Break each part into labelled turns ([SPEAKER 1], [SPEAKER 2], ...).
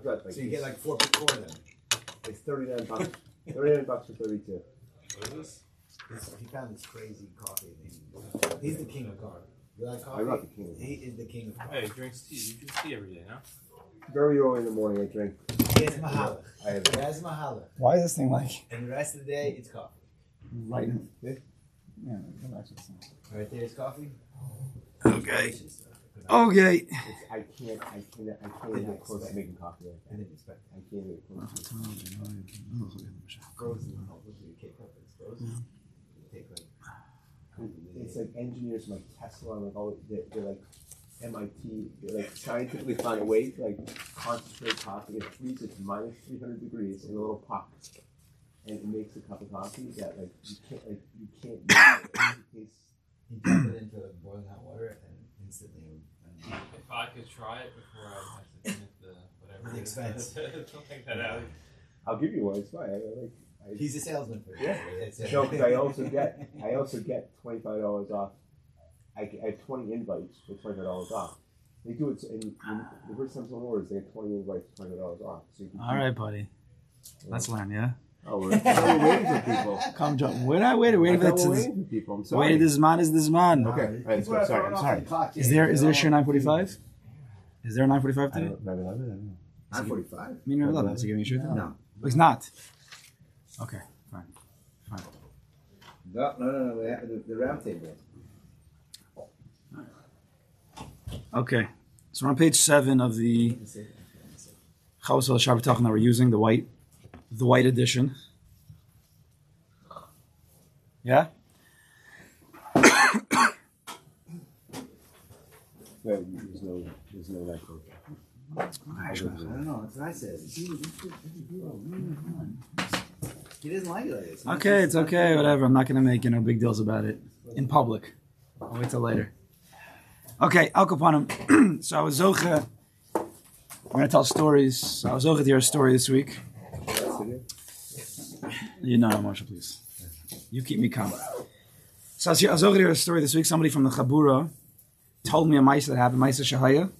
[SPEAKER 1] I've got like
[SPEAKER 2] So you get like four four of them.
[SPEAKER 1] it's thirty nine bucks. Thirty nine bucks for thirty two.
[SPEAKER 3] What is this?
[SPEAKER 2] This, he found this crazy coffee thing. He's the king of coffee. You like coffee?
[SPEAKER 1] I'm not the king.
[SPEAKER 2] He is the king of coffee.
[SPEAKER 3] Hey, he drinks tea. You drink tea every day, huh?
[SPEAKER 1] Very early in the morning, I drink.
[SPEAKER 2] He has mahala.
[SPEAKER 1] I have
[SPEAKER 2] He has mahala.
[SPEAKER 4] Why is this thing like
[SPEAKER 2] And the rest of the day, it's coffee.
[SPEAKER 4] right? in-
[SPEAKER 1] Yeah.
[SPEAKER 4] Yeah, back to this thing.
[SPEAKER 2] Right there is coffee.
[SPEAKER 4] Okay.
[SPEAKER 2] Delicious.
[SPEAKER 4] Okay.
[SPEAKER 1] It's, I can't. I can't. I can't get close to making coffee. Like
[SPEAKER 2] I
[SPEAKER 1] that.
[SPEAKER 2] didn't expect
[SPEAKER 1] I can't get close. To
[SPEAKER 2] that. Frozen. Look at your cake up. It's frozen. You like.
[SPEAKER 1] It's like engineers from like Tesla and like all they're, they're like MIT. They like scientifically find a way to like concentrate coffee and freeze it to minus three hundred degrees in a little pot, and it makes a cup of coffee that like you can't like you can't. Make it. It tastes
[SPEAKER 2] You dump it into boiling hot water and instantly.
[SPEAKER 3] If I could try it before I have to commit the whatever.
[SPEAKER 2] The expense.
[SPEAKER 3] Don't take that out.
[SPEAKER 1] I'll give you one. It's fine. I, I like. I,
[SPEAKER 2] He's a salesman for
[SPEAKER 1] Yeah.
[SPEAKER 2] It's
[SPEAKER 1] No, because I also get I also get twenty five dollars off. I, get- I have twenty invites for twenty five dollars off. They do it in, in the first time someone orders, they get twenty invites for twenty five dollars off. So you can
[SPEAKER 4] All right, buddy. Let's learn, yeah.
[SPEAKER 1] Oh, we're, we're waiting for people.
[SPEAKER 4] Come, John. Wait, I wait,
[SPEAKER 1] I
[SPEAKER 4] wait.
[SPEAKER 1] thought
[SPEAKER 4] That's
[SPEAKER 1] we're waiting for people. I'm sorry.
[SPEAKER 4] wait. This man is this man.
[SPEAKER 1] Okay, all right, so, sorry. I'm sorry.
[SPEAKER 4] Is there is there a share nine forty five? Is there a nine forty five
[SPEAKER 1] I
[SPEAKER 4] today?
[SPEAKER 1] don't, maybe I don't know.
[SPEAKER 2] I'm 45.
[SPEAKER 4] I mean, eleven. Is he giving you a shirt?
[SPEAKER 2] No.
[SPEAKER 4] Oh, he's not. Okay, fine. Fine.
[SPEAKER 2] No, no, no, no. The, the round table.
[SPEAKER 4] Okay, so we're on page seven of the Chavos al Shabbat that we're using the white, the white edition. Yeah.
[SPEAKER 1] No, there's no, there's no like.
[SPEAKER 2] I don't know. That's what I said. He doesn't like it like this.
[SPEAKER 4] Okay, it's okay. Whatever. I'm not gonna make you know big deals about it in public. I'll wait till later. Okay, Al Kapanim. so I was Zocha. I'm gonna tell stories. So I was Zocha to hear a story this week. You know, Moshe, please. You keep me calm. So I was here- over hear a story this week. Somebody from the Chabura told me a maaseh that happened, maaseh Shahaya,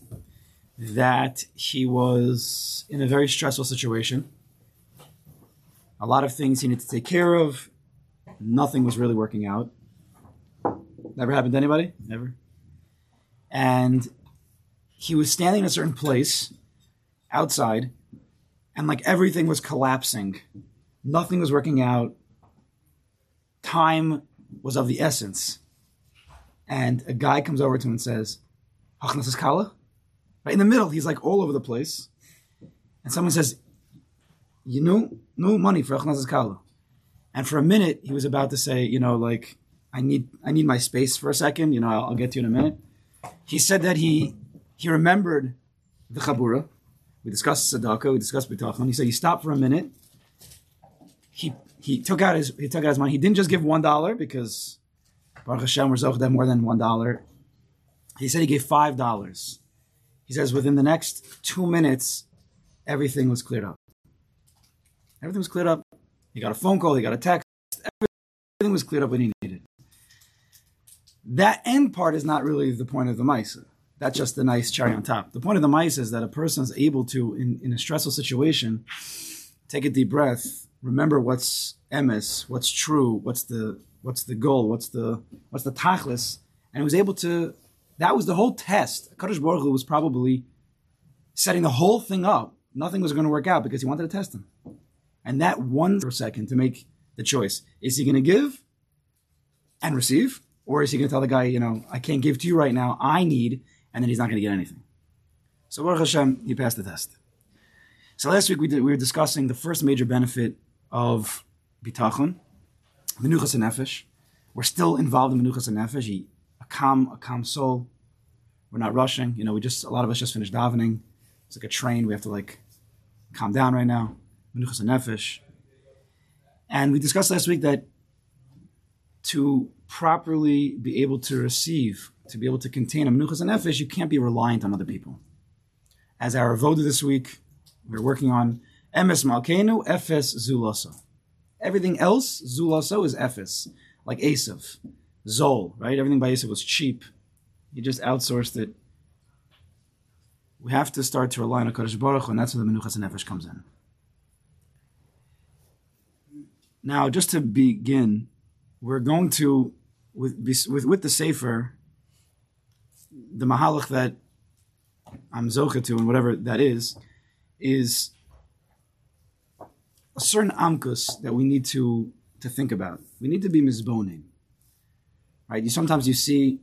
[SPEAKER 4] that he was in a very stressful situation. A lot of things he needed to take care of. Nothing was really working out. Never happened to anybody? Never. And he was standing in a certain place outside, and like everything was collapsing. Nothing was working out. Time was of the essence. And a guy comes over to him and says, "Hachnasas kala?" Right in the middle, he's like all over the place. And someone says, you know, no money for Achnas Kala. And for a minute, he was about to say, you know, like, I need, I need my space for a second. You know, I'll, I'll get to you in a minute. He said that he, he remembered the Chabura. We discussed Sadaka. We discussed Bitachon. He said he stopped for a minute. He, he took out his, he took out his money. He didn't just give one dollar because Baruch Hashem, we're Zochad more than one dollar. He said he gave five dollars. He says within the next two minutes, everything was cleared up. Everything was cleared up. He got a phone call, he got a text. Everything was cleared up when he needed. That end part is not really the point of the maaseh. That's just the nice cherry on top. The point of the maaseh is that a person is able to, in, in a stressful situation, take a deep breath, remember what's emes, what's true, what's the what's the goal, what's the what's the tachlis, and he was able to. That was the whole test. Kadosh Baruch Hu was probably setting the whole thing up. Nothing was going to work out because he wanted to test him. And that one second to make the choice: is he going to give and receive, or is he going to tell the guy, you know, I can't give to you right now. I need, and then he's not going to get anything. So Baruch Hashem, he passed the test. So last week we did we were discussing the first major benefit of bitachon, menuchas nefesh. We're still involved in menuchas nefesh, he- a calm, a calm soul. We're not rushing. You know, we just a lot of us just finished davening. It's like a train. We have to like calm down right now. Menuchas nefesh. And we discussed last week that to properly be able to receive, to be able to contain a menuchas nefesh, you can't be reliant on other people. As our voda this week, we're working on emes malkenu efes zulaso. Everything else zulaso is efes, like Esav, Zol, right? Everything by Esav was cheap. He just outsourced it. we have to start to rely on HaKadosh Baruch Hu, and that's where the Menuchas Nefesh comes in. Now, just to begin, we're going to, with, with, with the Sefer, the Mahalach that I'm Zocha to, and whatever that is, is a certain amkus that we need to, to think about. We need to be mizboning. Right? You sometimes you see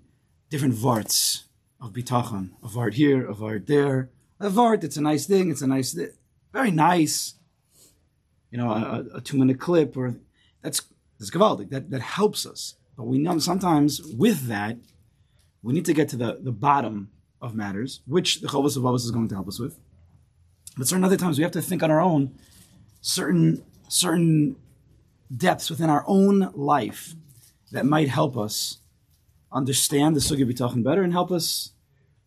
[SPEAKER 4] different varts of bitachon, a vart here, a vart there. A vart, it's a nice thing, it's a nice, thi- very nice. You know, a, a two minute clip, or that's that's gavaldic. That that helps us. But we know sometimes with that, we need to get to the, the bottom of matters, which the Chovos HaLevavos is going to help us with. But certain other times we have to think on our own certain certain depths within our own life that might help us understand the sugya bitachon better and help us,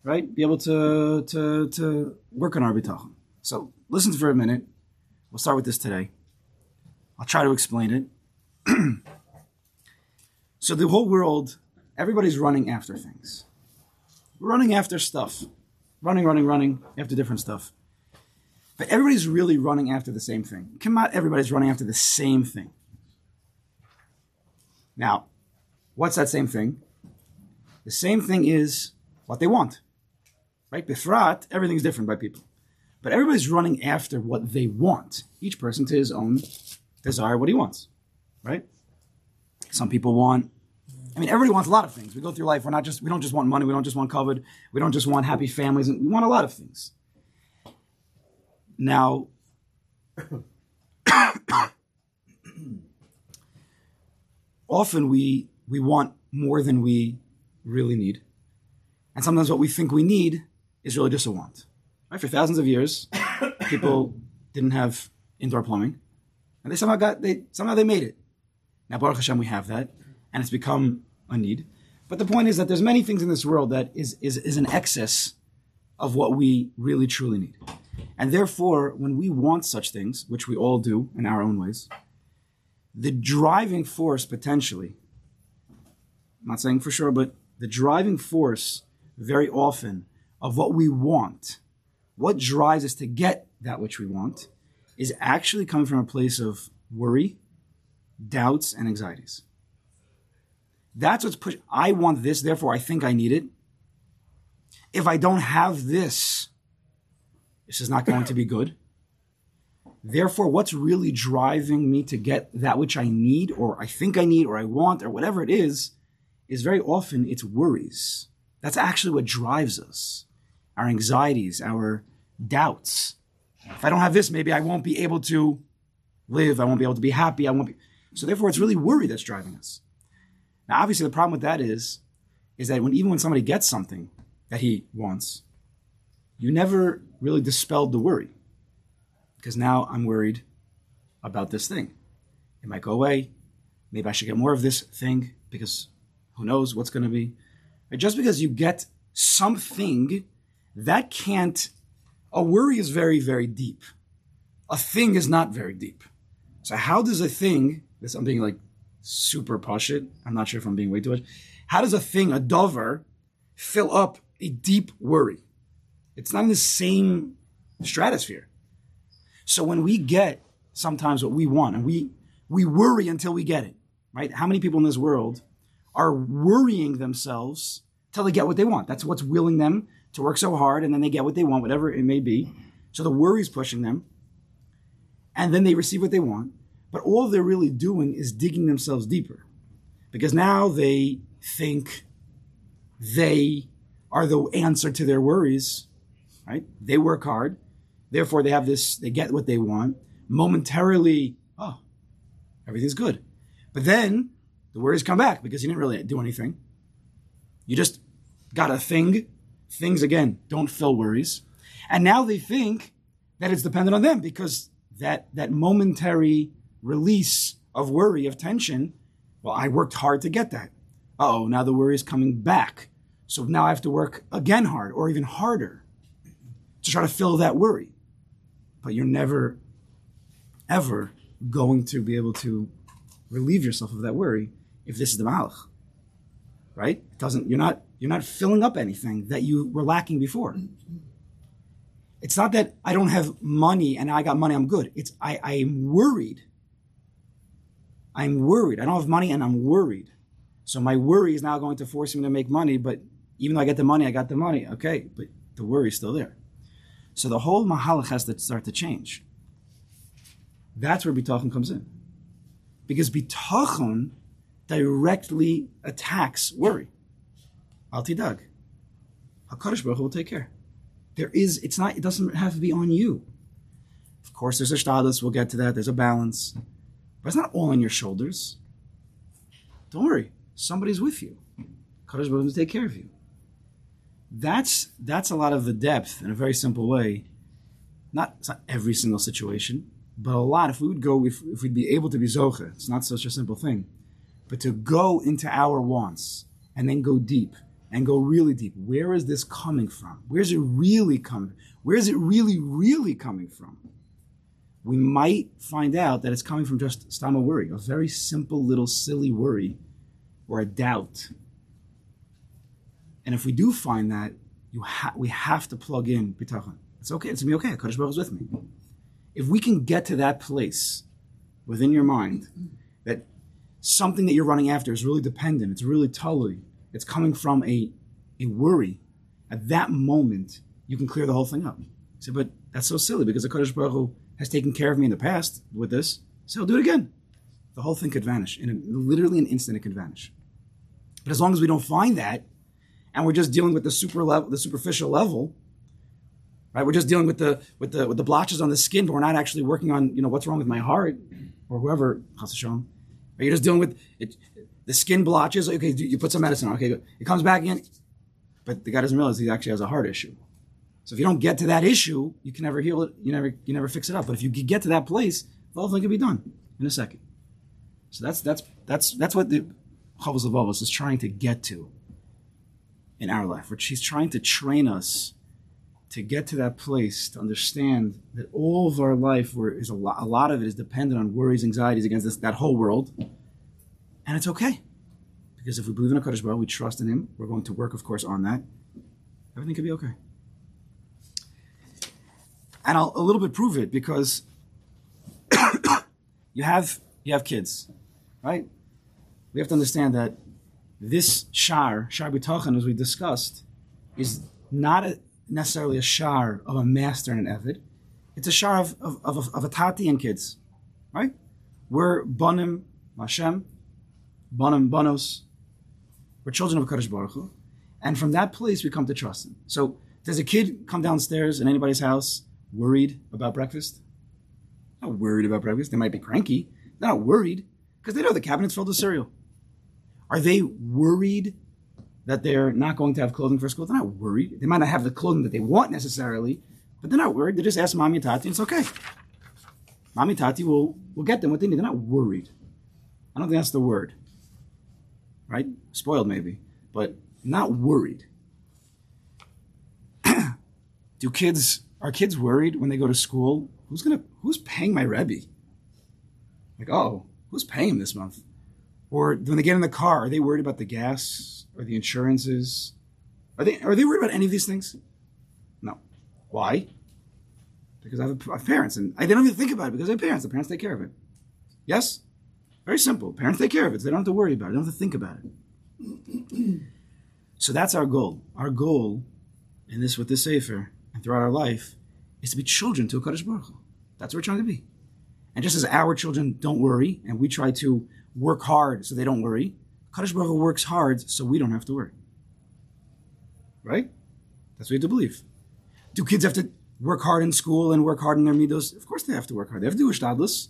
[SPEAKER 4] right, be able to to to work on our bitachon. So listen for a minute. We'll start with this today. I'll try to explain it. so the whole world, everybody's running after things. We're running after stuff. Running, running, running after different stuff. But everybody's really running after the same thing. Come out, everybody's running after the same thing. Now, what's that same thing? The same thing is what they want. Right? Bifrat, everything's different by people. But everybody's running after what they want. Each person to his own desire what he wants. Right? Some people want I mean, everybody wants a lot of things. We go through life. We're not just we don't just want money. We don't just want covered. We don't just want happy families. And we want a lot of things. Now, often we we want more than we really need, and sometimes what we think we need is really just a want. Right? For thousands of years, people didn't have indoor plumbing, and they somehow got they somehow they made it. Now, Baruch Hashem, we have that, and it's become a need. But the point is that there's many things in this world that is is, is an excess of what we really truly need. And therefore, when we want such things, which we all do in our own ways, the driving force potentially, I'm not saying for sure, but the driving force very often of what we want, what drives us to get that which we want, is actually coming from a place of worry, doubts, and anxieties. That's what's push. I want this, therefore I think I need it. If I don't have this, this is not going to be good. Therefore, what's really driving me to get that which I need, or I think I need, or I want, or whatever it is, is very often it's worries. That's actually what drives us. Our anxieties, our doubts. If I don't have this, maybe I won't be able to live. I won't be able to be happy. I won't be. So therefore, it's really worry that's driving us. Now, obviously, the problem with that is, is that when even when somebody gets something that he wants, you never really dispelled the worry. Because now I'm worried about this thing. It might go away. Maybe I should get more of this thing because who knows what's going to be. Just because you get something, that can't. A worry is very, very deep. A thing is not very deep. So how does a thing? This I'm being like super poshit. I'm not sure if I'm being way too much. How does a thing, a dover, fill up a deep worry? It's not in the same stratosphere. So when we get sometimes what we want, and we we worry until we get it, right? How many people in this world are worrying themselves till they get what they want? That's what's willing them to work so hard, and then they get what they want, whatever it may be. So the worry is pushing them, and then they receive what they want. But all they're really doing is digging themselves deeper, because now they think they are the answer to their worries, right? They work hard, therefore they have this. They get what they want momentarily. Oh, everything's good, but then the worries come back because you didn't really do anything. You just got a thing. Things again don't fill worries, and now they think that it's dependent on them because that that momentary release of worry of tension. Well, I worked hard to get that. Oh, now the worry is coming back. So now I have to work again hard or even harder to try to fill that worry. But you're never, ever going to be able to relieve yourself of that worry if this is the malach. Right? It doesn't you're not you're not filling up anything that you were lacking before. It's not that I don't have money and I got money, I'm good. It's I, I am worried. I'm worried. I don't have money and I'm worried. So my worry is now going to force me to make money, but even though I get the money, I got the money. Okay, but the worry is still there. So the whole mahalach has to start to change. That's where bitachon comes in. Because bitachon directly attacks worry. Al tidag. HaKadosh Baruch Hu will take care. There is, it's not, it doesn't have to be on you. Of course, there's a shtadlus, we'll get to that, there's a balance. But it's not all on your shoulders. Don't worry, somebody's with you. Kadosh Baruch Hu will take care of you. That's that's a lot of the depth in a very simple way. Not not every single situation, but a lot. If we would go, if, if we'd be able to be zocha, it's not such a simple thing. But to go into our wants and then go deep and go really deep. Where is this coming from? Where's it really coming? Where is it really, really coming from? We might find out that it's coming from just stama worry, a very simple little silly worry or a doubt. And if we do find that, you ha- we have to plug in bitachon. It's okay. It's gonna be okay. Kadosh Baruch is with me. If we can get to that place within your mind that something that you're running after is really dependent, it's really tully, it's coming from a, a worry, at that moment, you can clear the whole thing up. You say, but that's so silly because the Kadosh Baruch Hu has taken care of me in the past with this, so I'll do it again. The whole thing could vanish. In a, literally an instant, it could vanish. But as long as we don't find that, and we're just dealing with the super level, the superficial level, right? We're just dealing with the with the with the blotches on the skin, but we're not actually working on you know what's wrong with my heart or whoever. chas v'shalom. You're just dealing with it, the skin blotches. Okay, you put some medicine on. Okay, good. It comes back in, but the guy doesn't realize he actually has a heart issue. So if you don't get to that issue, you can never heal it. You never you never fix it up. But if you get to that place, the whole thing can be done in a second. So that's that's that's that's what the Chovos Levavos is trying to get to in our life, where she's trying to train us to get to that place to understand that all of our life where is a lot, a lot of it is dependent on worries, anxieties against this, that whole world, and it's okay because if we believe in a Kaddish Baruch, we trust in Him. We're going to work, of course, on that. Everything could be okay, and I'll a little bit prove it because you have you have kids, right? We have to understand that this shar, shar bitachon, as we discussed, is not a, necessarily a shar of a master and an evid. It's a shar of, of, of, of a tati and kids, right? We're bonim, Hashem, bonim, bonos. We're children of Kaddish Baruch Hu. And from that place, we come to trust Him. So, does a kid come downstairs in anybody's house worried about breakfast? Not worried about breakfast. They might be cranky. They're not worried because they know the cabinet's filled with cereal. Are they worried that they're not going to have clothing for school? They're not worried. They might not have the clothing that they want necessarily, but they're not worried. They just ask mommy and tati, and it's okay. Mommy and tati will, will get them what they need. They're not worried. I don't think that's the word. Right? Spoiled maybe, but not worried. Do kids are kids worried when they go to school? Who's gonna who's paying my Rebbe? Like, oh, who's paying him this month? Or when they get in the car, are they worried about the gas or the insurances? Are they are they worried about any of these things? No. Why? Because I have, I have parents, and I don't even think about it because I have parents. The parents take care of it. Yes, very simple. Parents take care of it. So they don't have to worry about it. They don't have to think about it. so that's our goal. Our goal in this with this sefer and throughout our life is to be children to a Kaddish Baruch Hu. That's what we're trying to be. And just as our children don't worry, and we try to work hard so they don't worry, Kaddish Baruch Hu works hard so we don't have to worry. Right? That's what you have to believe. Do kids have to work hard in school and work hard in their midos? Of course they have to work hard. They have to do ishtadlus.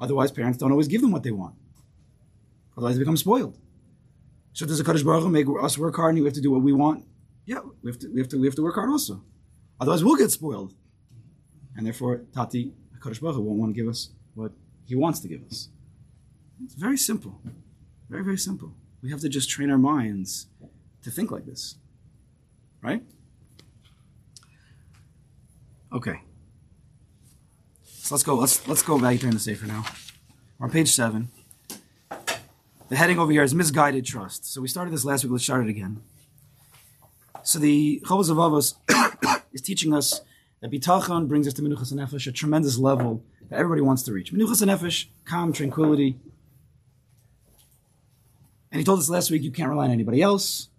[SPEAKER 4] Otherwise, parents don't always give them what they want. Otherwise, they become spoiled. So does the Kaddish Baruch Hu make us work hard and we have to do what we want? Yeah, we have to, we have to, we have to work hard also. Otherwise, we'll get spoiled. And therefore, Tati, Kaddish Baruch Hu won't want to give us what he wants to give us. It's very simple. Very, very simple. We have to just train our minds to think like this. Right? Okay. So let's go. Let's let's go back during the Sefer now. We're on page seven. The heading over here is misguided trust. So we started this last week. Let's start it again. So the Chovos HaLevavos is teaching us that bitachon brings us to menuchas nefesh, a tremendous level that everybody wants to reach. Menuchas nefesh, calm, tranquility. And he told us last week you can't rely on anybody else.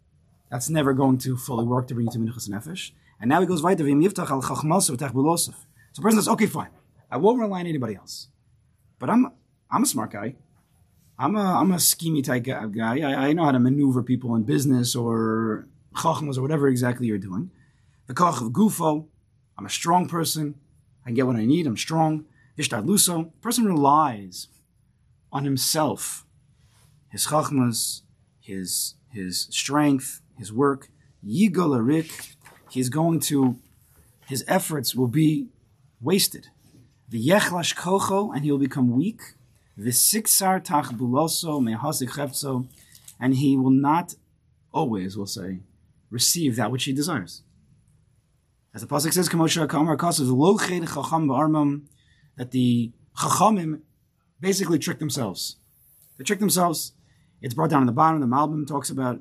[SPEAKER 4] That's never going to fully work to bring you to menuchas nefesh. And now he goes right to. So the person says, okay, fine. I won't rely on anybody else. But I'm I'm a smart guy. I'm a I'm a schemy type guy. I, I know how to maneuver people in business or chachmas or whatever exactly you're doing. The koch of gufo. I'm a strong person. I can get what I need. I'm strong. hishtadluso. Person relies on himself, his chachmas, his his strength, his work. Yiga larik. He's going to. His efforts will be wasted. The yechlash kocho, and he will become weak. The siksar tachbuloso mehasik chepso, and he will not always, we'll say, receive that which he desires. As the pasuk says, "Kamosha kamar kasav lo ched chacham ba'armam," that the chachamim basically trick themselves. They trick themselves. It's brought down in the bottom. The Malbim talks about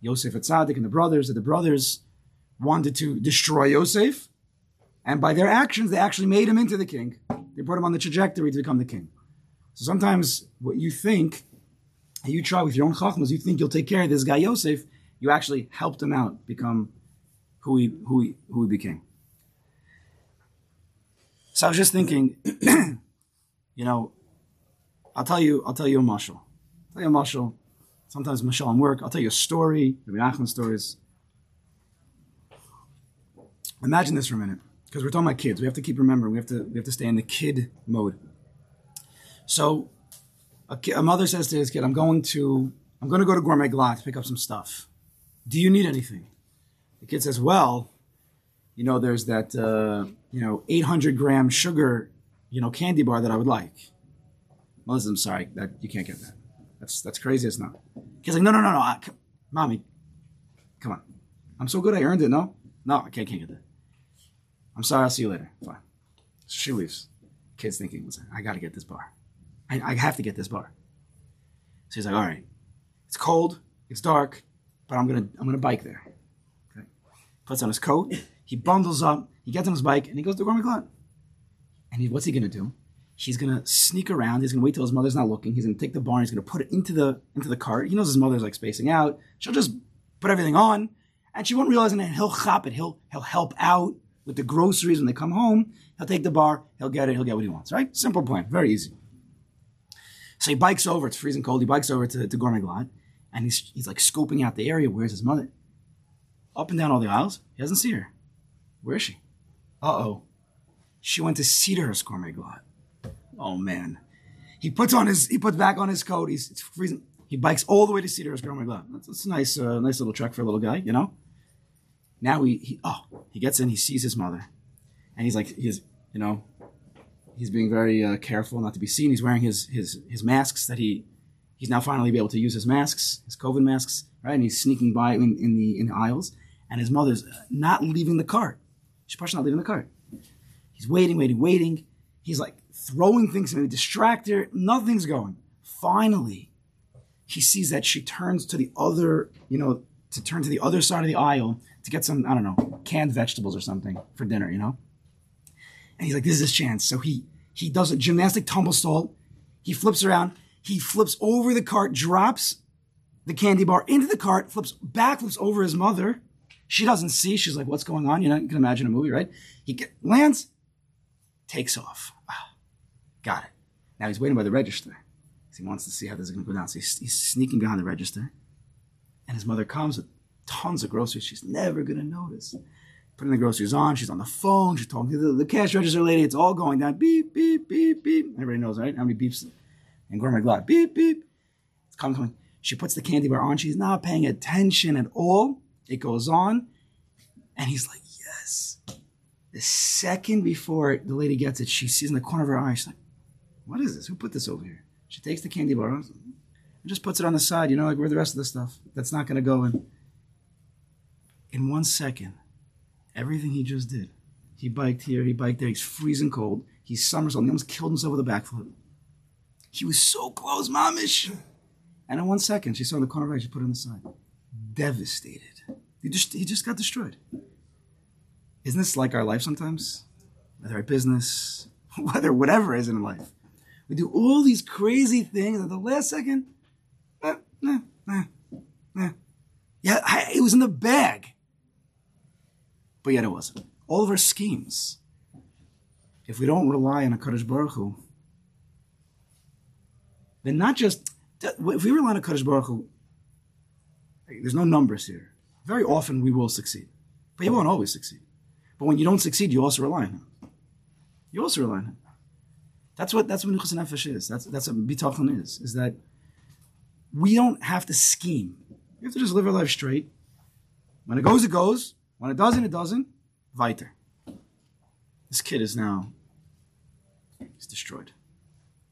[SPEAKER 4] Yosef and Tzaddik and the brothers. That the brothers wanted to destroy Yosef, and by their actions, they actually made him into the king. They put him on the trajectory to become the king. So sometimes what you think, and you try with your own chachmas, you think you'll take care of this guy Yosef, you actually helped him out become who he who he who he became. So I was just thinking, you know, I'll tell you, I'll tell you a mashal. I'll tell you a mashal. Sometimes mashal and work. I'll tell you a story, maybe Achman stories. Imagine this for a minute, because we're talking about kids. We have to keep remembering. We have to we have to stay in the kid mode. So, a, ki- a mother says to this kid, "I'm going to I'm going to go to Gourmet Glatt to pick up some stuff. Do you need anything?" The kid says, "Well, you know, there's that uh, you know 800 gram sugar, you know, candy bar that I would like." Mother says, "I'm sorry, that you can't get that. That's that's crazy. It's not." Kid's like, "No, no, no, no, I, mommy, come on. I'm so good. I earned it. No, no, I can't, can't get that. I'm sorry. I'll see you later. Fine." So she leaves. Kid's thinking, "Listen, I got to get this bar. I, I have to get this bar." So he's like, "All right, it's cold, it's dark, but I'm gonna I'm gonna bike there." Okay. Puts on his coat. He bundles up. He gets on his bike and he goes to Gourmet Glatt. And he, what's he gonna do? He's gonna sneak around. He's gonna wait till his mother's not looking. He's gonna take the bar. and He's gonna put it into the into the cart. He knows his mother's like spacing out. She'll just put everything on, and she won't realize. And then he'll chop it. He'll he'll help out with the groceries when they come home. He'll take the bar. He'll get it. He'll get what he wants. Right? Simple plan. Very easy. So he bikes over. It's freezing cold. He bikes over to, to Gourmet Glatt, and he's he's like scoping out the area. Where's his mother? Up and down all the aisles. He doesn't see her. Where is she? Uh oh. She went to Cedarhurst Gourmet Glatt. Oh man. He puts on his he puts back on his coat. He's it's freezing. He bikes all the way to Cedarhurst Gourmet Glatt. That's, that's a nice uh, nice little trek for a little guy, you know. Now he, he oh he gets in. He sees his mother, and he's like he's you know he's being very uh, careful not to be seen. He's wearing his his his masks that he he's now finally be able to use his masks, his COVID masks, right? And he's sneaking by in, in the in the aisles, and his mother's not leaving the cart. She's probably not leaving the cart. He's waiting, waiting, waiting. He's like throwing things at me, distract her. Nothing's going. Finally, he sees that she turns to the other, you know, to turn to the other side of the aisle to get some, I don't know, canned vegetables or something for dinner, you know? And he's like, this is his chance. So he he does a gymnastic tumble stall. He flips around. He flips over the cart, drops the candy bar into the cart, flips back, flips over his mother. She doesn't see. She's like, what's going on? You know, you can imagine a movie, right? He get, lands, takes off. Got it. Now he's waiting by the register. He wants to see how this is going to go down. So he's, he's sneaking behind the register. And his mother comes with tons of groceries. She's never going to notice. Putting the groceries on. She's on the phone. She's talking to the, the cash register lady. It's all going down. Beep, beep, beep, beep. Everybody knows, right? How many beeps? And Gourmet Glatt. Beep, beep. It's coming, coming. She puts the candy bar on. She's not paying attention at all. It goes on. And he's like, yes. The second before the lady gets it, she sees in the corner of her eye, she's like, what is this? Who put this over here? She takes the candy bar and just puts it on the side, you know, like where the rest of the stuff that's not going to go in. In one second, everything he just did, he biked here, he biked there, he's freezing cold, he's somersaulting, he almost killed himself with a backflip. He was so close, momish. And in one second, she saw in the corner right, she put it on the side. Devastated. He just, he just got destroyed. Isn't this like our life sometimes? Whether our business, whether whatever is in life. We do all these crazy things at the last second. eh, eh, eh, eh. Yeah, I, it was in the bag. But yet it wasn't. All of our schemes. If we don't rely on a Kaddish Baruch Hu, then not just, if we rely on a Kaddish Baruch Hu, there's no numbers here. Very often we will succeed. But you won't always succeed. But when you don't succeed, you also rely on him. You also rely on him. That's what that's what Menuchas Nefesh is. That's that's what Bitachon is. Is that we don't have to scheme. We have to just live our life straight. When it goes, it goes. When it doesn't, it doesn't. Weiter. This kid is now he's destroyed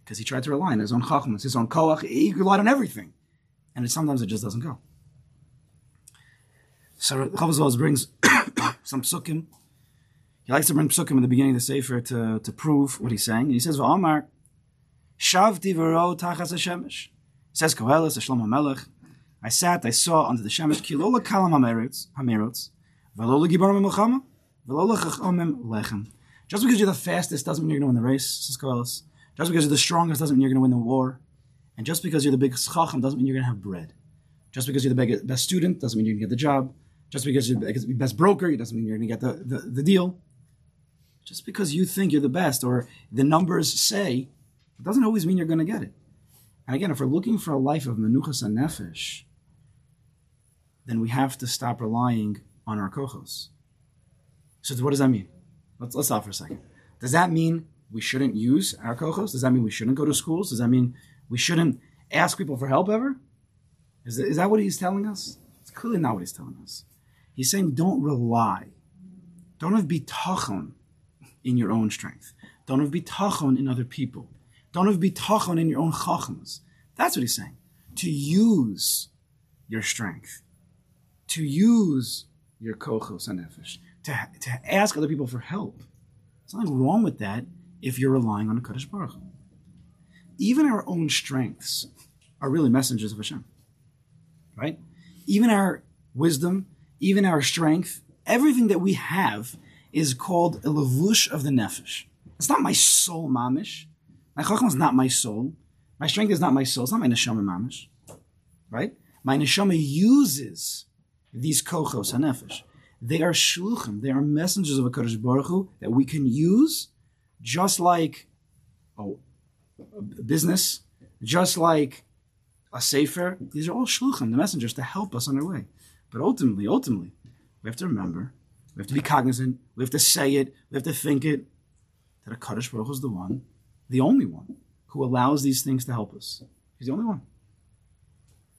[SPEAKER 4] because he tried to rely on his own chachmas, his own koach. He relied on everything, and it, sometimes it just doesn't go. So Chavaz brings some psukim. He likes to bring psukim in the beginning of the sefer to, to prove what he's saying. And he says, "V'amar shavti v'ro tachas hashemesh." Says Koheles, Shlomo Melech. I sat, I saw under the shemesh kilola kalam hamerots, hamerots, v'lola gibarim milchama, v'lola chachomim lechem. Just because you're the fastest doesn't mean you're going to win the race, says Koheles. Just because you're the strongest doesn't mean you're going to win the war. And just because you're the biggest chacham doesn't mean you're going to have bread. Just because you're the best student doesn't mean you're going to get the job. Just because you're the best broker doesn't mean you're going to get the, the, the deal. Just because you think you're the best or the numbers say, it doesn't always mean you're going to get it. And again, if we're looking for a life of menuchas and nefesh, then we have to stop relying on our kochos. So what does that mean? Let's, let's stop for a second. Does that mean we shouldn't use our kochos? Does that mean we shouldn't go to schools? Does that mean we shouldn't ask people for help ever? Is that, is that what he's telling us? It's clearly not what he's telling us. He's saying don't rely. Don't have bitachon in your own strength. Don't have bitachon in other people. Don't have bitachon in your own chachmas. That's what he's saying. To use your strength. To use your kochos and nefesh. To, to ask other people for help. There's nothing wrong with that if you're relying on a Kaddish Baruch. Even our own strengths are really messengers of Hashem. Right? Even our wisdom, even our strength, everything that we have is called a levush of the nefesh. It's not my soul mamish. My chachma is not my soul. My strength is not my soul. It's not my neshama mamish. Right? My neshama uses these kochos hanefesh. They are shluchim. They are messengers of a Kaddish Baruch Hu that we can use just like oh, a business, just like a sefer. These are all shluchim, the messengers, to help us on our way. But ultimately, ultimately, we have to remember, we have to be cognizant, we have to say it, we have to think it, that a Kaddish Baruch is the one, the only one, who allows these things to help us. He's the only one.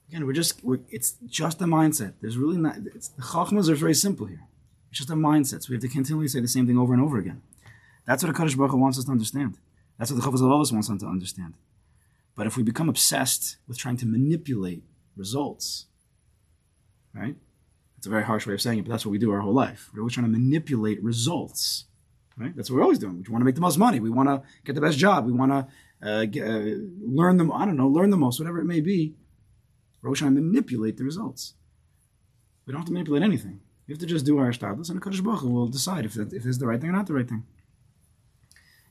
[SPEAKER 4] Again, we're just, we're, it's just a mindset. There's really not, it's, the chachmas are very simple here. It's just a mindset. So we have to continually say the same thing over and over again. That's what a Baruch wants us to understand. That's what the Chovos HaLevavos wants us to understand. But if we become obsessed with trying to manipulate results, right? It's a very harsh way of saying it, but that's what we do our whole life. We're always trying to manipulate results, right? That's what we're always doing. We want to make the most money. We want to get the best job. We want to uh, get, uh, learn them. I don't know, learn the most, whatever it may be. We're always trying to manipulate the results. We don't have to manipulate anything. We have to just do our shtadlus, and the Kaddish Baruch will decide if, that, if it's the right thing or not the right thing.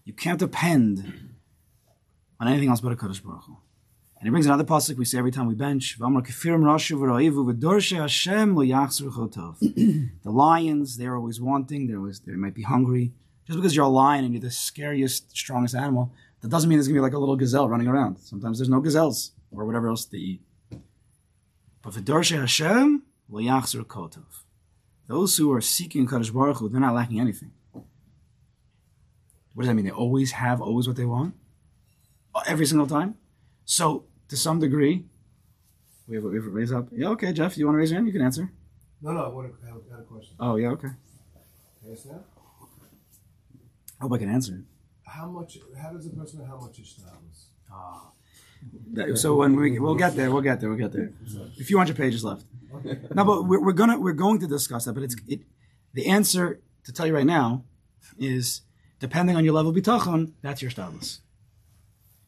[SPEAKER 4] You can't depend on anything else but a Baruch Hu. And he brings another pasuk we say every time we bench. The lions, they're always wanting. They're always, they might be hungry. Just because you're a lion and you're the scariest, strongest animal, that doesn't mean there's gonna be like a little gazelle running around. Sometimes there's no gazelles or whatever else they eat. But v'dorshe Hashem lo yachzor kotov. Those who are seeking Kaddish Baruch Hu, they're not lacking anything. What does that mean? They always have always what they want? Every single time? So, to some degree, we have, we have a raise up. Yeah, okay, Jeff, you want to raise your hand? You can answer.
[SPEAKER 2] No, no, I want to, I have- a question.
[SPEAKER 4] Oh, yeah, okay.
[SPEAKER 2] Can I?
[SPEAKER 4] I hope I can answer it.
[SPEAKER 2] How much, how does a person know how much is shtadlus?
[SPEAKER 4] That- So when we we'll get there, we'll get there, we'll get there. A few hundred pages left.
[SPEAKER 2] Okay.
[SPEAKER 4] No, but we're, we're gonna we're going to discuss that. But it's it. The answer to tell you right now is depending on your level of bitachon, that's your shtadlus.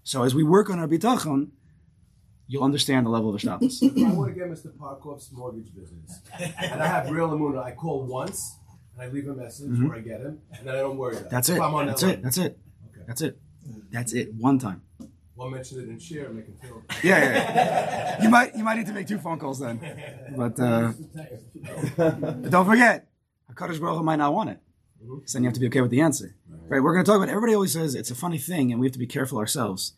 [SPEAKER 4] So as we work on our bitachon, you'll understand the level of the shtadlus.
[SPEAKER 2] I want to get Mr. Parkov's mortgage business. And I have real Amuna. I call once, and I leave a message
[SPEAKER 4] Mhm.
[SPEAKER 2] where I get him, and then I don't worry about it.
[SPEAKER 4] That's it. That's
[SPEAKER 2] that
[SPEAKER 4] it. That's it.
[SPEAKER 2] Okay.
[SPEAKER 4] That's it. That's it. One time.
[SPEAKER 2] One mention it and share, and make him feel.
[SPEAKER 4] Yeah, yeah, yeah. you might you might need to make two phone calls then. But uh, but don't forget, Hakadosh Baruch Hu might not want it. So then you have to be okay with the answer. Right? We're going to talk about. Everybody always says it's a funny thing, and we have to be careful ourselves.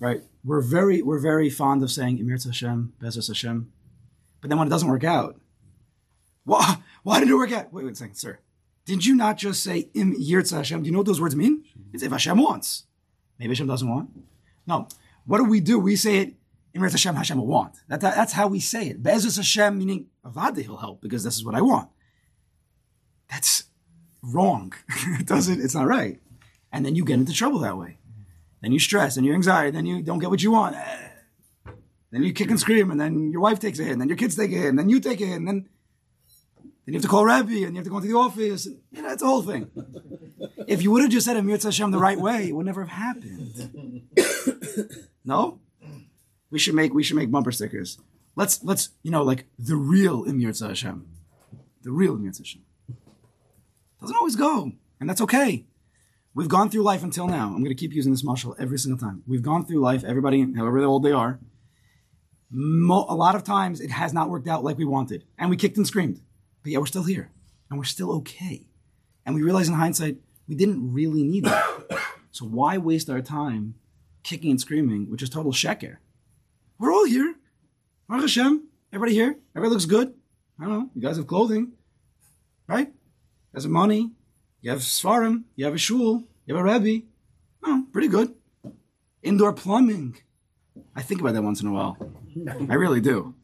[SPEAKER 4] Right? We're very we're very fond of saying Im Yirtza Hashem, B'ezras Hashem, but then when it doesn't work out, why why did it work out? Wait, wait a second, sir. Did you not just say Im Yirtza Hashem? Do you know what those words mean? It's if Hashem wants. Maybe Hashem doesn't want. No. What do we do? We say it, Im Yirtza Hashem, Hashem will want. That, that- that's how we say it. Be'ezus Hashem, meaning, Avada, he'll help, because this is what I want. That's wrong. it doesn't, it's not right. And then you get into trouble that way. Then you stress, and you anxiety, then you don't get what you want. Then you kick and scream, and then your wife takes a hit, and then your kids take a hit, and then you take a hit, and then, then you have to call Rabbi, and you have to go into the office. And, you know, it's a whole thing. If you would have just said Im Yirtza Hashem the right way, it would never have happened. No? We should make we should make bumper stickers. Let's let's you know like the real Im Yirtza Hashem. The real Im Yirtza Hashem. Doesn't always go, and that's okay. We've gone through life until now. I'm going to keep using this mashal every single time. We've gone through life, everybody, however old they are. Mo- a lot of times it has not worked out like we wanted, and we kicked and screamed. But yeah, we're still here, and we're still okay. And we realize in hindsight we didn't really need that. So why waste our time kicking and screaming, which is total sheker? We're all here. Baruch Hashem. Everybody here. Everybody looks good. I don't know. You guys have clothing, right? Guys money. You have svarim. You have a shul. You have a rebbe. Oh, pretty good. Indoor plumbing. I think about that once in a while. I really do.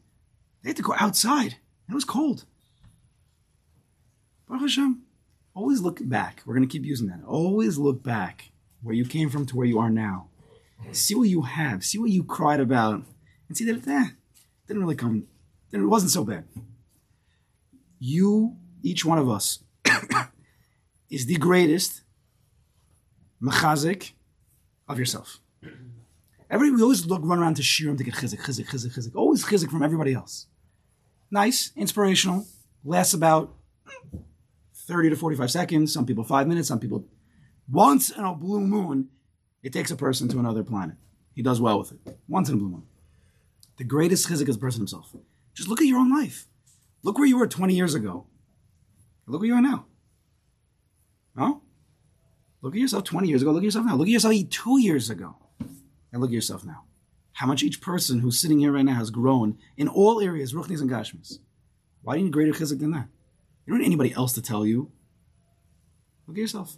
[SPEAKER 4] They had to go outside. It was cold. Baruch Hashem. Always look back. We're going to keep using that. Always look back where you came from to where you are now. See what you have. See what you cried about. And see that it eh, didn't really come. It wasn't so bad. You, each one of us, is the greatest machazik of yourself. Everybody, we always look, run around to shirim to get chizik, chizik, chizik, chizik. Always chizik from everybody else. Nice, inspirational, lasts about 30 to 45 seconds, some people five minutes, some people once in a blue moon, it takes a person to another planet. He does well with it. Once in a blue moon. The greatest chizik is the person himself. Just look at your own life. Look where you were 20 years ago. Look where you are now. No? Look at yourself 20 years ago. Look at yourself now. Look at yourself two years ago. And look at yourself now. How much each person who's sitting here right now has grown in all areas, ruchnis and gashmis. Why do you need greater chizik than that? You don't need anybody else to tell you. Look at yourself.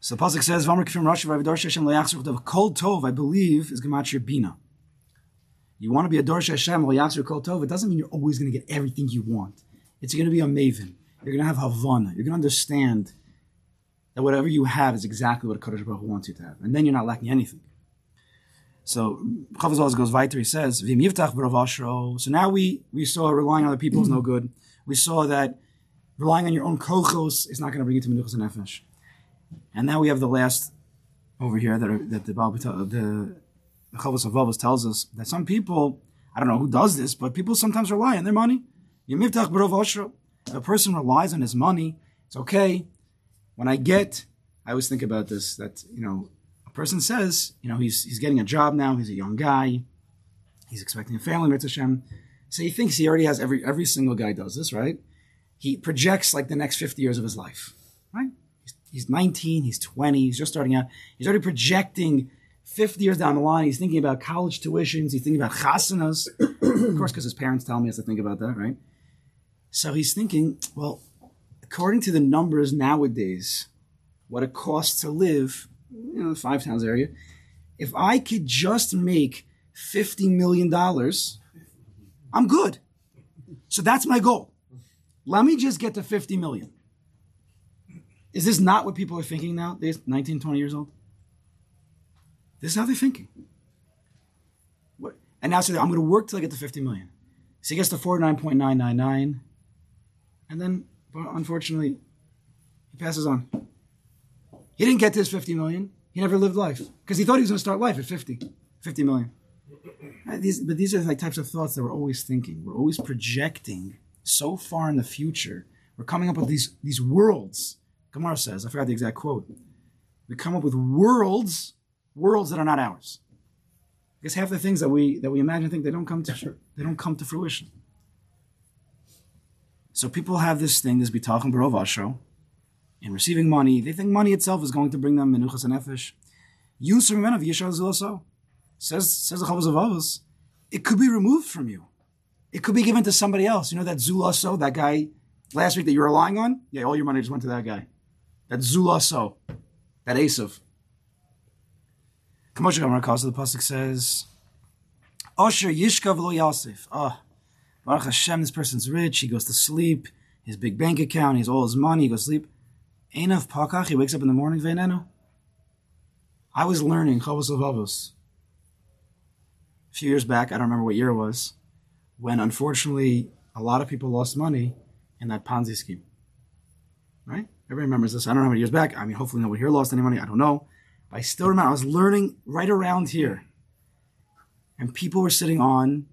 [SPEAKER 4] So pasuk says, "V'amar k'fim Rashi v'avidar Hashem le'yachzor the kol tov." I believe is gematria bina. You want to be a dorsh Hashem le'yachzor kol tov. It doesn't mean you're always going to get everything you want. It's going to be a maven. You're going to have havana. You're going to understand that whatever you have is exactly what Kadosh Baruch Hu wants you to have, and then you're not lacking anything. So Chavaz always goes weiter. He says, "V'im yiftach b'rav ashro." So now we we saw relying on other people is no good. We saw that relying on your own kochos is not going to bring you to menuchas and nefesh. And now we have the last over here that that the Baal the Chovos HaLevavos tells us that some people, I don't know who does this, but people sometimes rely on their money. B'rov ashro. If a person relies on his money, it's okay. When I get, I always think about this, that, you know, a person says, you know, he's, he's getting a job now, he's a young guy, he's expecting a family, Mitzvah. So he thinks he already has every, every single guy does this, right? He projects like the next 50 years of his life, right? He's, he's 19, he's 20, he's just starting out. He's already projecting 50 years down the line. He's thinking about college tuitions, he's thinking about chasanas. of course, because his parents tell me he has to think about that, right? So he's thinking, well, according to the numbers nowadays, what it costs to live, you know, the five towns area, if I could just make $50 million, I'm good. So that's my goal. Let me just get to 50 million. Is this not what people are thinking now? They're 19, 20 years old? This is how they're thinking. What? And now say, I'm going to work till I get to 50 million. So he gets to 49.999. And then, unfortunately, he passes on. He didn't get to his 50 million. He never lived life because he thought he was going to start life at 50, 50 million. Uh, These, but these are like types of thoughts that we're always thinking. We're always projecting so far in the future. We're coming up with these these worlds. Gemara says, I forgot the exact quote. We come up with worlds, worlds that are not ours. Because half the things that we that we imagine think they don't come to they don't come to fruition. So people have this thing, this bitachon barovasho, in receiving money. They think money itself is going to bring them menuchas and nefesh. Yusuf men of yishal zilaso. Says says the Chovos HaLevavos, it could be removed from you. It could be given to somebody else. You know that zulaso, that guy last week that you were relying on? Yeah, all your money just went to that guy. That zulaso, that Asav. Kamosha Gamar the pasuk says, Osher Yishkav lo Yosef. Oh, ah, Baruch Hashem, this person's rich. He goes to sleep. His big bank account. He has all his money. He goes to sleep. Einav Pakach. He wakes up in the morning. Veinenu. I was learning Chovos Levavos a few years back. I don't remember what year it was, when unfortunately a lot of people lost money in that Ponzi scheme. Right? Everybody remembers this. I don't know how many years back. I mean, hopefully nobody here lost any money. I don't know. But I still remember I was learning right around here. And people were sitting on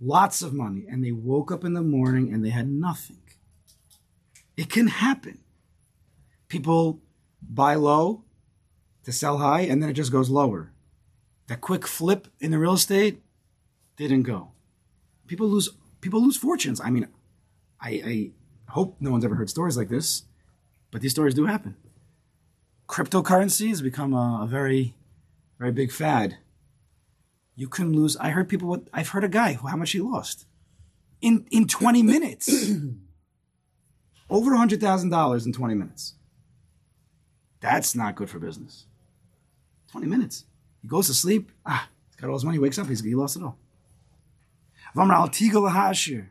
[SPEAKER 4] lots of money and they woke up in the morning and they had nothing. It can happen. People buy low to sell high and then it just goes lower. That quick flip in the real estate didn't go. People lose people lose fortunes. I mean, I, I hope no one's ever heard stories like this, but these stories do happen. Cryptocurrency has become a, a very, very big fad. You can lose. I heard people. What I've heard a guy who how much he lost in in twenty minutes, over a hundred thousand dollars in twenty minutes. That's not good for business. Twenty minutes. He goes to sleep. Ah, he's got all his money. He Wakes up. He's he lost it all. Vamra al tigol hashir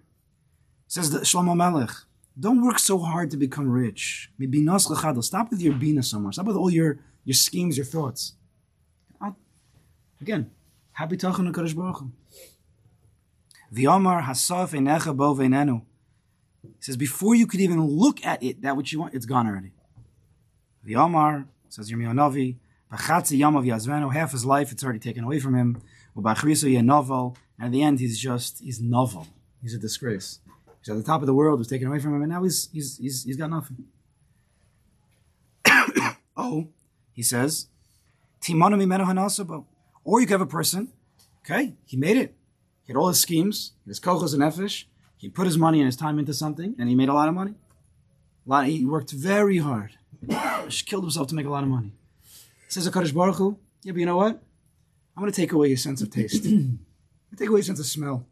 [SPEAKER 4] says the Shlomo Melech. Don't work so hard to become rich. Stop with your bina somewhere. Stop with all your, your schemes, your thoughts. I'll, again, happy talking to Kadosh Baruch Hu. V'omar hasaf enecha bo v'enenu. He says, before you could even look at it, that which you want, it's gone already. V'omar, says Yirmiyahu Navi, b'chatzi yamav yazvenu, half his life, it's already taken away from him. U'b'achrisu ye novel, and at the end, he's just, he's novel. He's a disgrace. He's at the top of the world, was taken away from him, and now he's he's he's, he's got nothing. oh, he says, Timonu mimenu hanasabo. Or you could have a person, okay, he made it. He had all his schemes, his kochos and nefesh. He put his money and his time into something, and he made a lot of money. A lot. He worked very hard. He killed himself to make a lot of money. Says Hakadosh Baruch Hu, yeah, but you know what? I'm going to take away your sense of taste. I take away your sense of smell.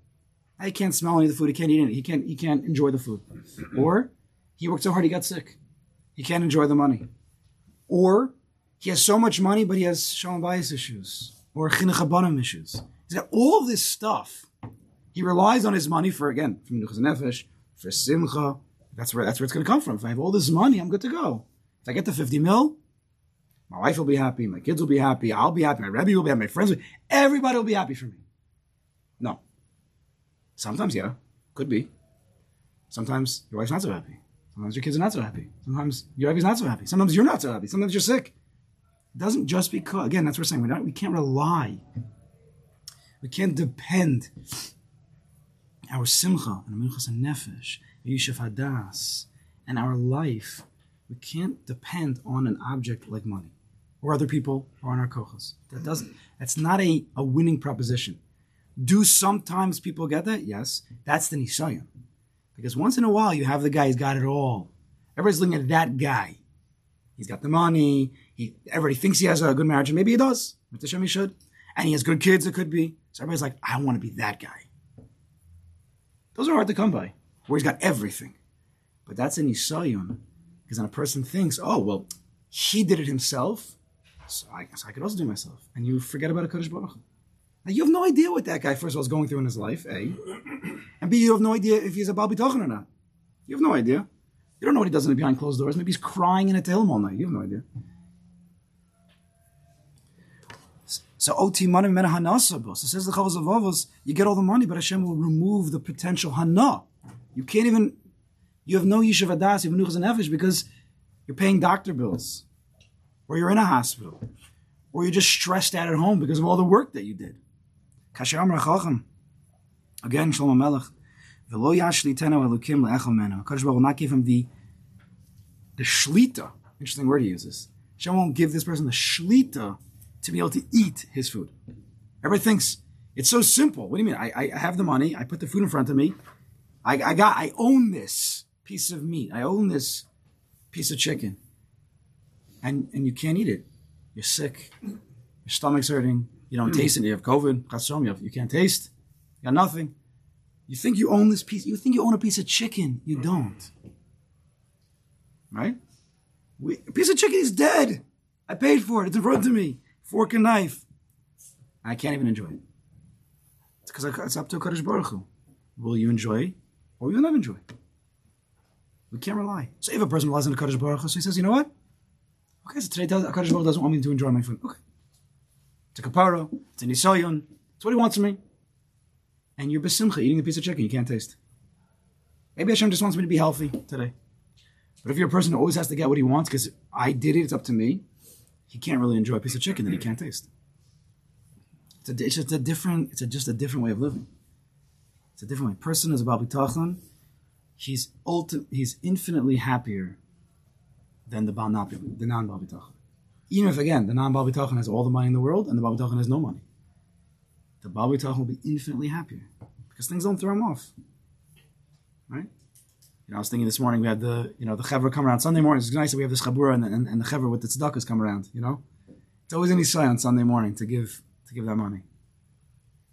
[SPEAKER 4] He can't smell any of the food. He can't eat it. He can't. He can't enjoy the food. Or he worked so hard he got sick. He can't enjoy the money. Or he has so much money, but he has shalom bayis issues or chinuch issues. He's got all this stuff. He relies on his money for again for menuchas nefesh, for simcha. That's where that's where it's going to come from. If I have all this money, I'm good to go. If I get the 50 mil, my wife will be happy, my kids will be happy, I'll be happy, my rebbe will be happy, my friends will be, everybody will be happy for me. No. Sometimes, yeah, could be. Sometimes your wife's not so happy. Sometimes your kids are not so happy. Sometimes your wife's not so happy. Sometimes you're not so happy. Sometimes you're sick. It doesn't just because, again, that's what we're saying. We're not, we can't rely. We can't depend our simcha and menuchas and nefesh, hadas, and our life. We can't depend on an object like money or other people or on our kochas. That doesn't. That's not a, a winning proposition. Do sometimes people get that? Yes. That's the nisayon. Because once in a while you have the guy who's got it all. Everybody's looking at that guy. He's got the money. He, everybody thinks he has a good marriage, and maybe he does. Mr. Shem, he should. And he has good kids, it could be. So everybody's like, I want to be that guy. Those are hard to come by, where he's got everything. But that's an isayon. Because then a person thinks, oh, well, he did it himself, so I guess I could also do myself. And you forget about a Kadosh Baruch. Now, you have no idea what that guy, first of all, is going through in his life, A. And B, you have no idea if he's a Baal Bitachon or not. You have no idea. You don't know what he does in behind closed doors. Maybe he's crying in a Tehillim all night. You have no idea. So oti money mena hanasabos. So says the Chovos HaLevavos, you get all the money, but Hashem will remove the potential hana. You can't even, you have no yishav adas, you have nuchas and nefesh because you're paying doctor bills, or you're in a hospital, or you're just stressed out at home because of all the work that you did. Kasher Amar Chacham. Again, Shlomo Melech. V'lo yashlitenu elukim le'echel Baruch Hu will not give him the the shlita. Interesting word he uses. Hashem won't give this person the shlita to be able to eat his food. Everybody thinks it's so simple. What do you mean? I, I have the money. I put the food in front of me. I, I got. I own this piece of meat. I own this piece of chicken, and and you can't eat it. You're sick. Your stomach's hurting. You don't taste it. You have COVID. Chasom, you can't taste. You got nothing. You think you own this piece. You think you own a piece of chicken. You don't. Right? We, a piece of chicken is dead. I paid for it. It's in front of me. Fork and knife. I can't even enjoy it. It's because it's up to Kadosh Baruch Hu. Will you enjoy or will you not enjoy? We can't rely. So if a person relies on the Kadosh Baruch Hu, so he says, you know what? Okay, so today Kadosh Baruch Hu doesn't want me to enjoy my food. Okay. It's a kapara. It's a nisayon. It's what he wants from me. And you're besimcha eating a piece of chicken you can't taste. Maybe Hashem just wants me to be healthy today. But if you're a person who always has to get what he wants because I did it, it's up to me, he can't really enjoy a piece of chicken that he can't taste. It's, a, it's just a different. It's a, just a different way of living. It's a different way. Person is about bitachon. He's ulti- He's infinitely happier than the Baal the non Baal bitachon. Even if again the non Baal bitachon has all the money in the world and the Baal bitachon has no money, the Baal bitachon will be infinitely happier because things don't throw him off. Right? You know, I was thinking this morning we had the you know the chevra come around Sunday morning. It's nice that we have this chabura and, and, and the chevra with the tzedakahs come around. You know, it's always an Yisrael on Sunday morning to give to give that money.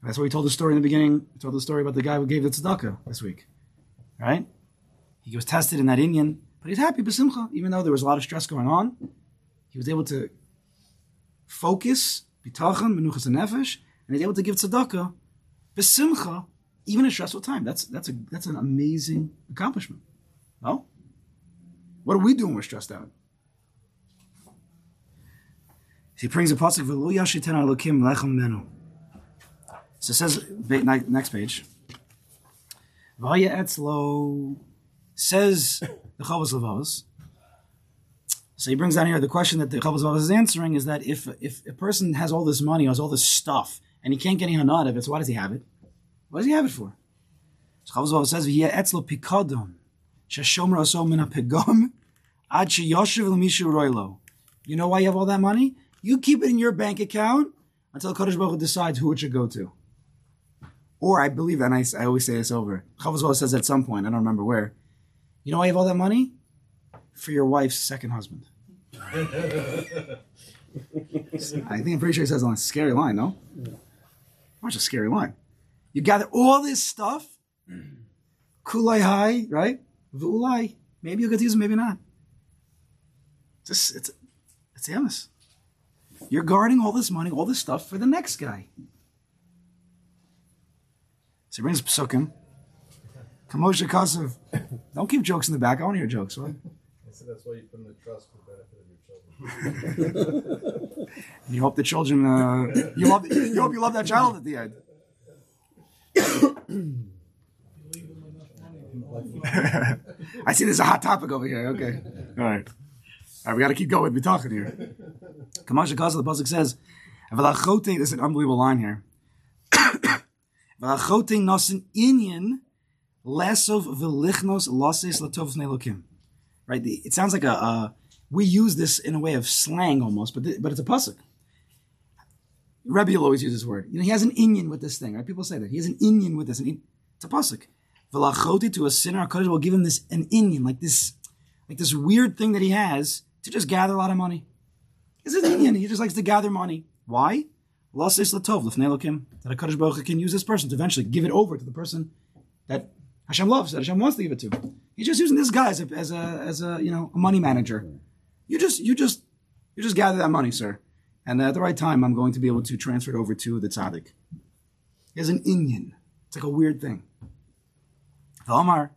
[SPEAKER 4] That's why we told the story in the beginning. We told the story about the guy who gave the tzedakah this week, right? He was tested in that Indian, but he's happy b'simcha, even though there was a lot of stress going on. He was able to focus, bitachon, menuchas and nefesh, and he's able to give tzedakah b'simcha, even a stressful time. That's that's a that's an amazing accomplishment. No, what are we doing? We're stressed out. He brings a pasuk v'lo yashiten alokim lechem menu. So it says next page. Vaya etzlo says the Chovos Levavos. So he brings down here the question that the Chovos is answering is that if if a person has all this money, has all this stuff, and he can't get any out of it, so why does he have it? What does he have it for? Levavos says v'ya etzlo pikadon sheshomer oso min pegam ad sheyoshev l'mishu roilo. You know why you have all that money? You keep it in your bank account until Kodesh Baruch Hu decides who it should go to. Or I believe, and I, I always say this over. Chovos says at some point, I don't remember where. You know why you have all that money? For your wife's second husband. I think I'm pretty sure he says on a scary line, no? What's a scary line? You gather all this stuff, kulai high, right? V'ulai. Maybe you'll get to use it, maybe not. It's it's it's Amos. You're guarding all this money, all this stuff for the next guy. So he brings psukim. Kamosha Kasav. Don't keep jokes in the back. I want to hear jokes. What?
[SPEAKER 3] I said that's why you put in the trust for the benefit of your children.
[SPEAKER 4] You hope the children. Uh, you love. You hope you love that child at the end. I see there's a hot topic over here. Okay. All right. All right, we got to keep going. We're talking here. Kamasha Kaza, the Pasuk says. This is an unbelievable line here. Right. The, it sounds like a. a we use this in a way of slang almost, but th- but it's a pasuk. Rebbe will always use this word. You know, he has an inyan with this thing, right? People say that he has an inyan with this. In- it's a pasuk. V'lachote to a sinner, Hakadosh will give him this an inyan, like this, like this weird thing that he has to just gather a lot of money. It's an inyan. He just likes to gather money. Why? Lasis latov lefnei Elokim. That Hakadosh Baruch can use this person to eventually give it over to the person that Hashem loves, that Hashem wants to give it to. He's just using this guy as a, as a, as a you know a money manager. You just you just you just gather that money, sir. And at the right time, I'm going to be able to transfer it over to the tzaddik. Has an inyan. It's like a weird thing. The Omar,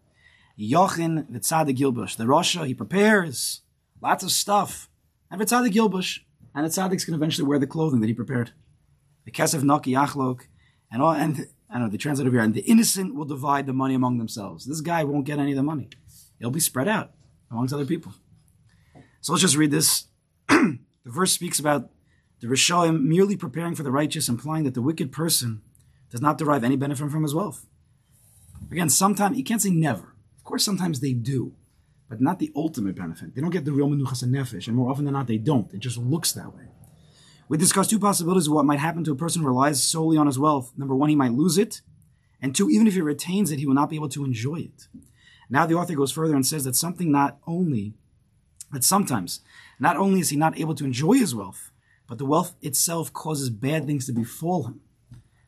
[SPEAKER 4] Yochin the tzaddik Gilbush. The Rasha, he prepares lots of stuff. And the tzaddik Gilbush. And the tzaddik's to eventually wear the clothing that he prepared. The kesef naki achlok. And all, and I don't know, they translate over here. And the innocent will divide the money among themselves. This guy won't get any of the money. It'll be spread out amongst other people. So let's just read this. the verse speaks about the Rishoim merely preparing for the righteous, implying that the wicked person does not derive any benefit from his wealth. Again, sometimes you can't say never. Of course, sometimes they do, but not the ultimate benefit. They don't get the real menuchas and nefesh, and more often than not, they don't. It just looks that way. We discussed two possibilities of what might happen to a person who relies solely on his wealth. Number one, he might lose it, and two, even if he retains it, he will not be able to enjoy it. Now the author goes further and says that something not only that sometimes not only is he not able to enjoy his wealth, but the wealth itself causes bad things to befall him.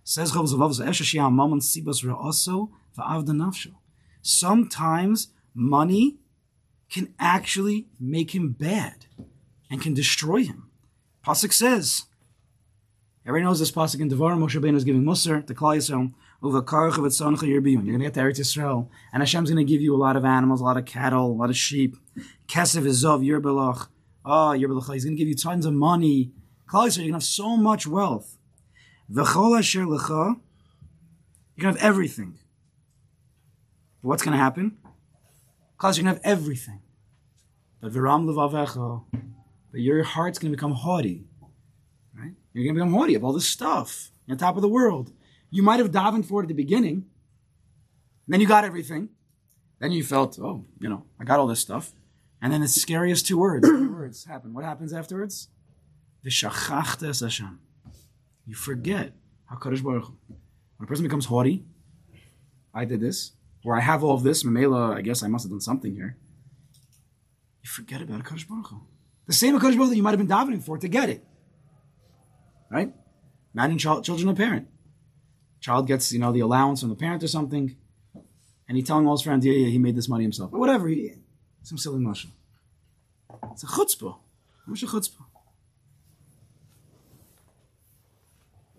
[SPEAKER 4] Says Chav Zavav, "Esha shi'am mammon sibas ra'aso va'avda nafsho." Sometimes money can actually make him bad and can destroy him. Pasuk says, everybody knows this Pasuk in Devarim, Moshe Rabbeinu is giving Musar to Klal Yisrael. You're going to get to Eretz Yisrael, and Hashem's going to give you a lot of animals, a lot of cattle, a lot of sheep. Kesef izov yirbelach. Oh, ah, yirbelach. He's going to give you tons of money. Klal Yisrael, you're going to have so much wealth. V'chol asher lecha. You're going to have everything. What's going to happen? Klal Yisrael, you're to have everything. But v'ram levavecha. But your heart's going to become haughty. Right? You're going to become haughty of all this stuff. On top of the world. You might have davened for it at the beginning. Then you got everything. Then you felt, oh, you know, I got all this stuff. And then the scariest two words, words happen. What happens afterwards? Hashem. You forget how Kadosh Baruch Hu. When a person becomes haughty, I did this, or I have all of this, Mamela, I guess I must have done something here. You forget about Kadosh Baruch Hu. The same Kadosh Baruch Hu that you might have been davening for to get it. Right? Imagine child, children of parent. Child gets, you know, the allowance from the parent or something, and he's telling all his friends, yeah, yeah, he made this money himself. Or whatever, he, some silly mushroom. It's a chutzpah. What's a chutzpah?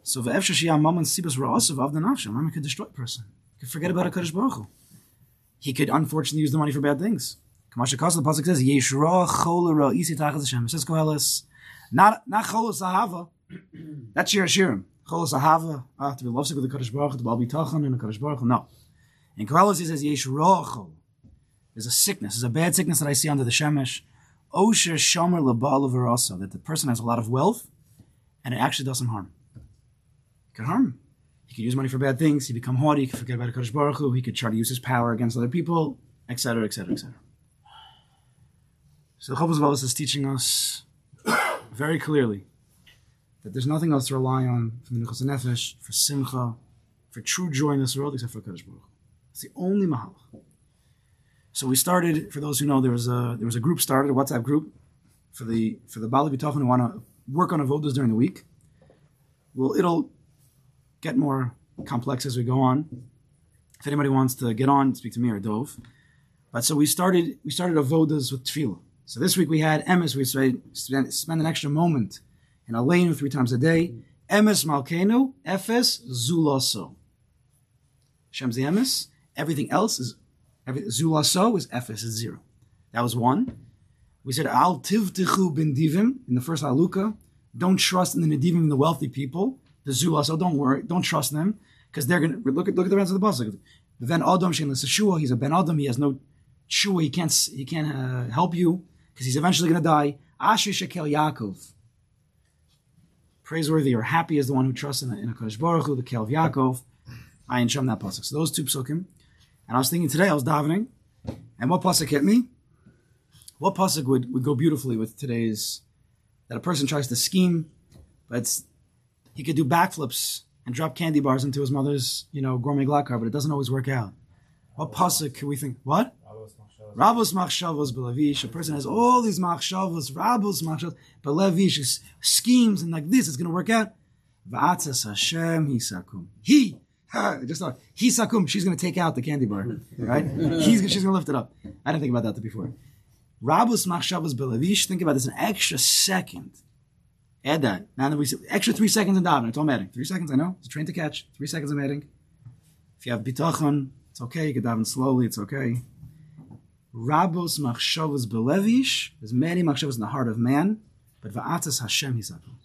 [SPEAKER 4] So v'efsha shiyam mammon sibas ra'asav av nafshem. Mammon could destroy a person. He could forget about a Kadosh Baruch Hu. He could unfortunately use the money for bad things. Kamasha Kasa, the pasuk says, "Yeshra cholera isi Hashem." It says Koheles, not not cholos ahava. That's your shirim. Cholos ahava. Ah, to be lovesick with the Kadosh Baruch Hu, to tachan and the Kadosh Baruch Hu. No. In Koheles, he says, "Yeshra chol." There's a sickness. There's a bad sickness that I see under the shemesh. Osher shomer lebal that the person has a lot of wealth, and it actually does him harm. Can harm. He could use money for bad things. He become haughty. He could forget about Kadosh Baruch Hu. He could try to use his power against other people, etc., etc., etc. So the Velos is teaching us very clearly that there's nothing else to rely on for Menuchas Nefesh, for Simcha, for true joy in this world except for Kadosh Baruch. Hu. It's the only Mahalach. So we started. For those who know, there was a there was a group started, a WhatsApp group for the for the Baalei Bitachon who want to work on avodas during the week. Well, it'll get more complex as we go on. If anybody wants to get on, speak to me or Dove. But so we started we started avodas with tefillah. So this week we had emes. We spend, spend an extra moment in a Aleinu three times a day. Emes Malkenu, Efes Zulaso. Shem's the emes. Everything else is every, Zulaso is Efes is zero. That was one. We said Al Tivtichu bin Divim in the first Haluka. Don't trust in the Nedivim, the wealthy people. The Zulaso, don't worry, don't trust them because they're gonna look at look at the rest of the pasuk. Then Adam Shem Shua, he's a Ben Adam. He has no Shua. He can't he can't uh, help you because he's eventually to die. Asher Shekel Yaakov. Praiseworthy or happy is the one who trusts in a, in a Kodesh Baruch Hu, the Kel of Yaakov. I Shem that pasuk. So those two psukim. And I was thinking today, I was davening, and what pasuk hit me? What pasuk would, would go beautifully with today's that a person tries to scheme, but it's, he could do backflips and drop candy bars into his mother's, you know, gourmet glakar, but it doesn't always work out. What pasuk can we think? What? Rabos machshavos belavish. A person has all these machshavos, rabos machshavos, but levish schemes and like this, it's going to work out. Va'atzas Hashem hisakum. He, just thought, hisakum. She's going to take out the candy bar, right? He's, she's going to lift it up. I didn't think about that before. Rabos machshavos belavish. Think about this an extra second. Add that. Now that we see, extra three seconds in davening. It's all adding. Three seconds, I know. It's a train to catch. Three seconds I'm adding. If you have bitachon, it's okay. You can daven slowly. It's okay. Rabos machshavos belevish. There's many machshavos in the heart of man, but va'atas Hashem hisakum.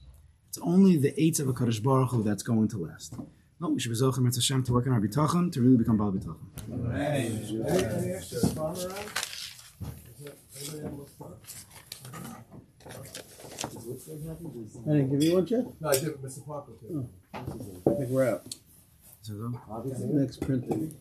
[SPEAKER 4] It's only the eight of a Kadosh Baruch Hu that's going to last. No, we should be zochim et Hashem to work on our bitachon to really become bal bitachon.
[SPEAKER 3] Any, any extra spun around? Is it, anybody have more spun?
[SPEAKER 2] I didn't give you one, Jeff?
[SPEAKER 3] No, I did, Mr. Parker too.
[SPEAKER 2] I think we're out.
[SPEAKER 4] So,
[SPEAKER 2] Next printing.